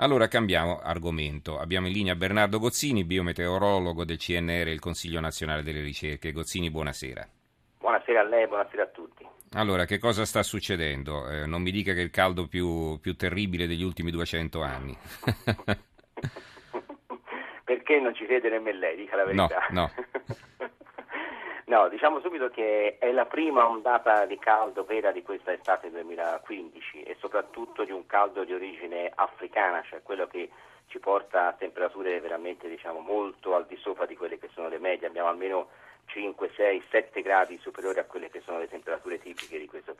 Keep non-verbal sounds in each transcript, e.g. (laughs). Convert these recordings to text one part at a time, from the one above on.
Allora cambiamo argomento. Abbiamo in linea Bernardo Gozzini, biometeorologo del CNR, il Consiglio Nazionale delle Ricerche. Gozzini, buonasera. Buonasera a lei, buonasera a tutti. Allora, che cosa sta succedendo? Eh, non mi dica che è il caldo più, più terribile degli ultimi 200 anni. (laughs) Perché non ci crede nemmeno lei, dica la verità. No, no. (laughs) No, diciamo subito che è la prima ondata di caldo vera di questa estate 2015 e soprattutto di un caldo di origine africana, cioè quello che ci porta a temperature veramente diciamo, molto al di sopra di quelle che sono le medie. Abbiamo almeno 5, 6, 7 gradi superiori a quelle che sono le temperature tipiche di questo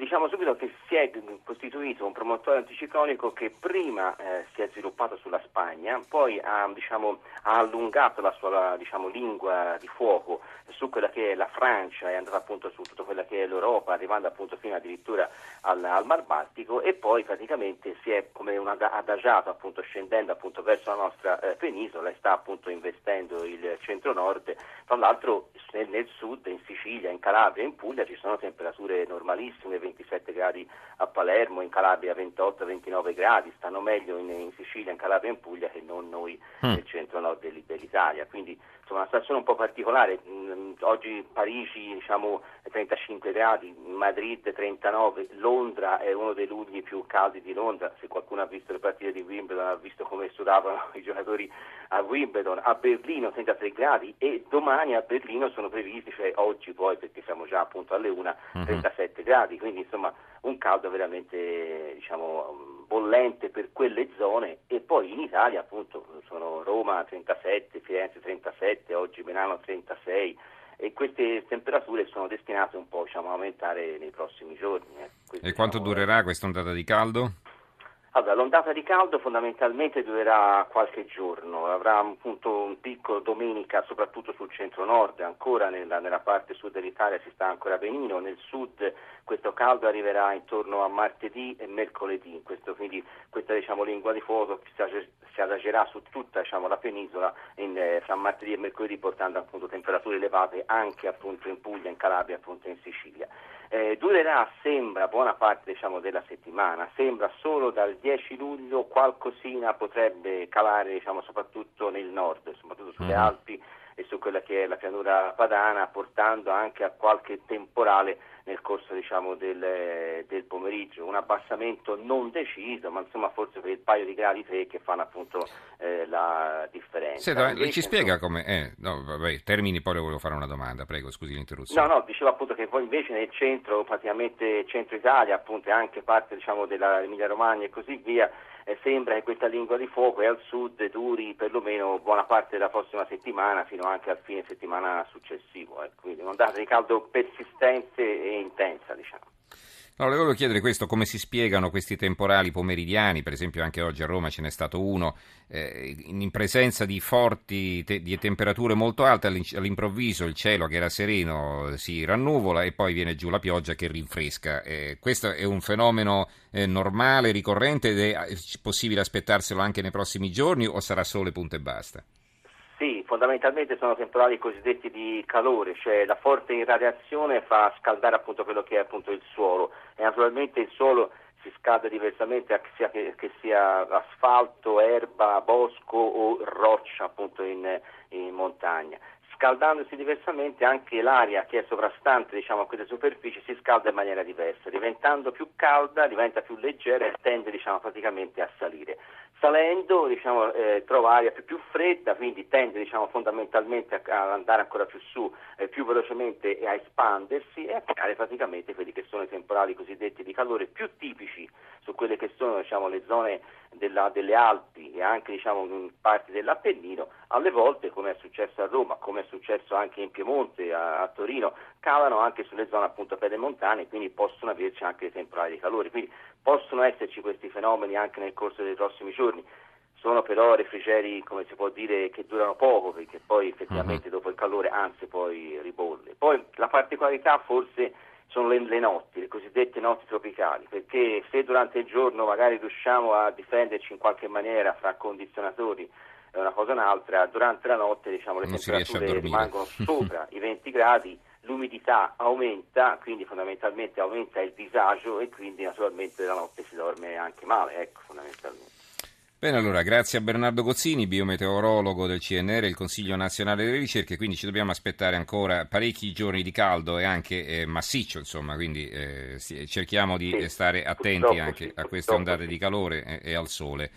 diciamo subito che si è costituito un promotore anticiclonico che prima eh, si è sviluppato sulla Spagna, poi ha, diciamo, ha allungato la sua diciamo, lingua di fuoco su quella che è la Francia, è andata appunto su tutta quella che è l'Europa, arrivando appunto fino addirittura al, al Mar Baltico e poi praticamente si è come un adagiato appunto scendendo appunto verso la nostra eh, penisola e sta appunto investendo il centro-nord. Tra l'altro nel, nel sud, in Sicilia, in Calabria, in Puglia ci sono temperature normalissime 27 gradi a Palermo, in Calabria 28-29 gradi, stanno meglio in, in, Sicilia, in Calabria e in Puglia che non noi mm. nel centro-nord dell'Italia. Quindi insomma, una situazione un po' particolare. Mm, oggi Parigi diciamo 35 gradi, Madrid 39, Londra è uno dei lugni più caldi di Londra, se qualcuno ha visto le partite di Wimbledon ha visto come sudavano (laughs) i giocatori a Wimbledon, a Berlino 33 gradi e domani a Berlino sono previsti, cioè oggi poi perché siamo già appunto alle 1, 37 uh-huh. gradi, quindi insomma un caldo veramente diciamo, bollente per quelle zone. E poi in Italia appunto sono Roma 37, Firenze 37, oggi Milano 36 e queste temperature sono destinate un po' diciamo, a aumentare nei prossimi giorni. Eh. e quanto diciamo, durerà questa ondata di caldo? Allora, l'ondata di caldo fondamentalmente durerà qualche giorno, avrà appunto un picco domenica soprattutto sul centro-nord, ancora nella, nella, parte sud dell'Italia si sta ancora benino, nel sud questo caldo arriverà intorno a martedì e mercoledì, questo, quindi questa diciamo, lingua di fuoco si, adagerà su tutta diciamo, la penisola in, eh, fra martedì e mercoledì portando appunto temperature elevate anche appunto in Puglia, in Calabria appunto in Sicilia. Eh, durerà, sembra, buona parte diciamo, della settimana, sembra solo dal 10 luglio qualcosina potrebbe calare diciamo, soprattutto nel nord, soprattutto sulle mm-hmm. Alpi e su quella che è la pianura padana, portando anche a qualche temporale nel corso diciamo, del, del, pomeriggio. Un abbassamento non deciso, ma insomma forse per il paio di gradi tre che fanno appunto eh, la differenza. Senta, Invece, ci spiega come... Eh, no, vabbè, termini, poi le volevo fare una domanda, prego, scusi l'interruzione. No, no, dicevo appunto che poi invece nel centro, praticamente centro Italia, appunto, e anche parte diciamo, dell'Emilia Romagna e così via, eh, sembra che questa lingua di fuoco e al sud duri perlomeno buona parte della prossima settimana fino anche al fine settimana successivo. Eh. Quindi un'ondata di caldo persistente e intensa, diciamo. Le volevo chiedere questo, come si spiegano questi temporali pomeridiani, per esempio anche oggi a Roma ce n'è stato uno, eh, in presenza di forti te- di temperature molto alte, all'improvviso il cielo che era sereno si rannuvola e poi viene giù la pioggia che rinfresca. Eh, questo è un fenomeno eh, normale, ricorrente ed è eh, possibile aspettarselo anche nei prossimi giorni o sarà sole punto e basta? Fondamentalmente sono temporali cosiddetti di calore, cioè la forte irradiazione fa scaldare appunto quello che è appunto il suolo. E naturalmente il suolo si scalda diversamente sia che, che sia asfalto, erba, bosco o roccia appunto in, in montagna scaldandosi diversamente anche l'aria che è sovrastante diciamo, a queste superfici si scalda in maniera diversa, diventando più calda diventa più leggera e tende diciamo, praticamente a salire. Salendo diciamo, eh, trova aria più, più, fredda, quindi tende diciamo, fondamentalmente ad andare ancora più su, eh, più velocemente e a espandersi e a creare praticamente quelli che sono i temporali cosiddetti di calore più tipici su quelle che sono diciamo, le zone della, delle Alpi e anche diciamo, in parti dell'Appennino, alle volte come è successo a Roma, come è successo anche in Piemonte, a, a Torino, calano anche sulle zone appunto pedemontane, quindi possono averci anche dei temporali di calore, quindi possono esserci questi fenomeni anche nel corso dei prossimi giorni. Sono però refrigeri, come si può dire, che durano poco perché poi effettivamente uh-huh. dopo il calore anzi poi ribolle. Poi la particolarità forse sono le, le, notti, le cosiddette notti tropicali, perché se durante il giorno magari riusciamo a difenderci in qualche maniera fra condizionatori e una cosa o un'altra, durante la notte diciamo, le non temperature rimangono (laughs) sopra i 20 gradi, l'umidità aumenta, quindi fondamentalmente aumenta il disagio e quindi naturalmente la notte si dorme anche male, ecco, fondamentalmente. Bene, allora, grazie a Bernardo Gozzini, biometeorologo del CNR, il Consiglio Nazionale delle Ricerche, quindi ci dobbiamo aspettare ancora parecchi giorni di caldo e anche eh, massiccio, insomma, quindi eh, cerchiamo di sì, stare attenti anche sì, a queste ondate sì. di calore e, e al sole.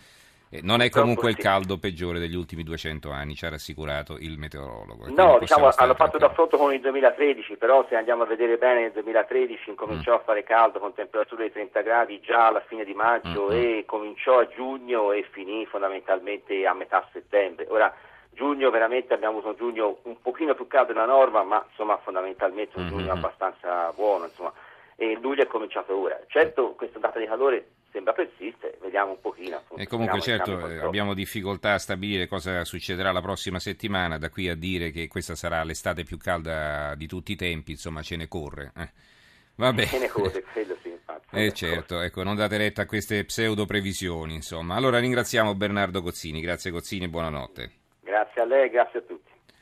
Non è comunque il caldo peggiore degli ultimi 200 anni, ci ha rassicurato il meteorologo. No, diciamo, hanno fatto l'affronto con il 2013, però se andiamo a vedere bene nel 2013 incominciò mm. a fare caldo con temperature di 30 gradi già alla fine di maggio mm-hmm. e cominciò a giugno e finì fondamentalmente a metà settembre. Ora, giugno veramente abbiamo avuto un giugno un pochino più caldo della norma, ma insomma fondamentalmente un giugno mm-hmm. abbastanza buono, insomma. E luglio è cominciato ora. Certo, questa data di calore sembra persiste, vediamo un pochino. Appunto, e comunque certo eh, abbiamo difficoltà a stabilire cosa succederà la prossima settimana, da qui a dire che questa sarà l'estate più calda di tutti i tempi, insomma ce ne corre. Eh. Vabbè. Ce ne corre, (laughs) credo sì. Eh certo, ecco, non date retta a queste pseudo previsioni, insomma. Allora ringraziamo Bernardo Gozzini, grazie Gozzini e buonanotte. Grazie a lei, grazie a tutti.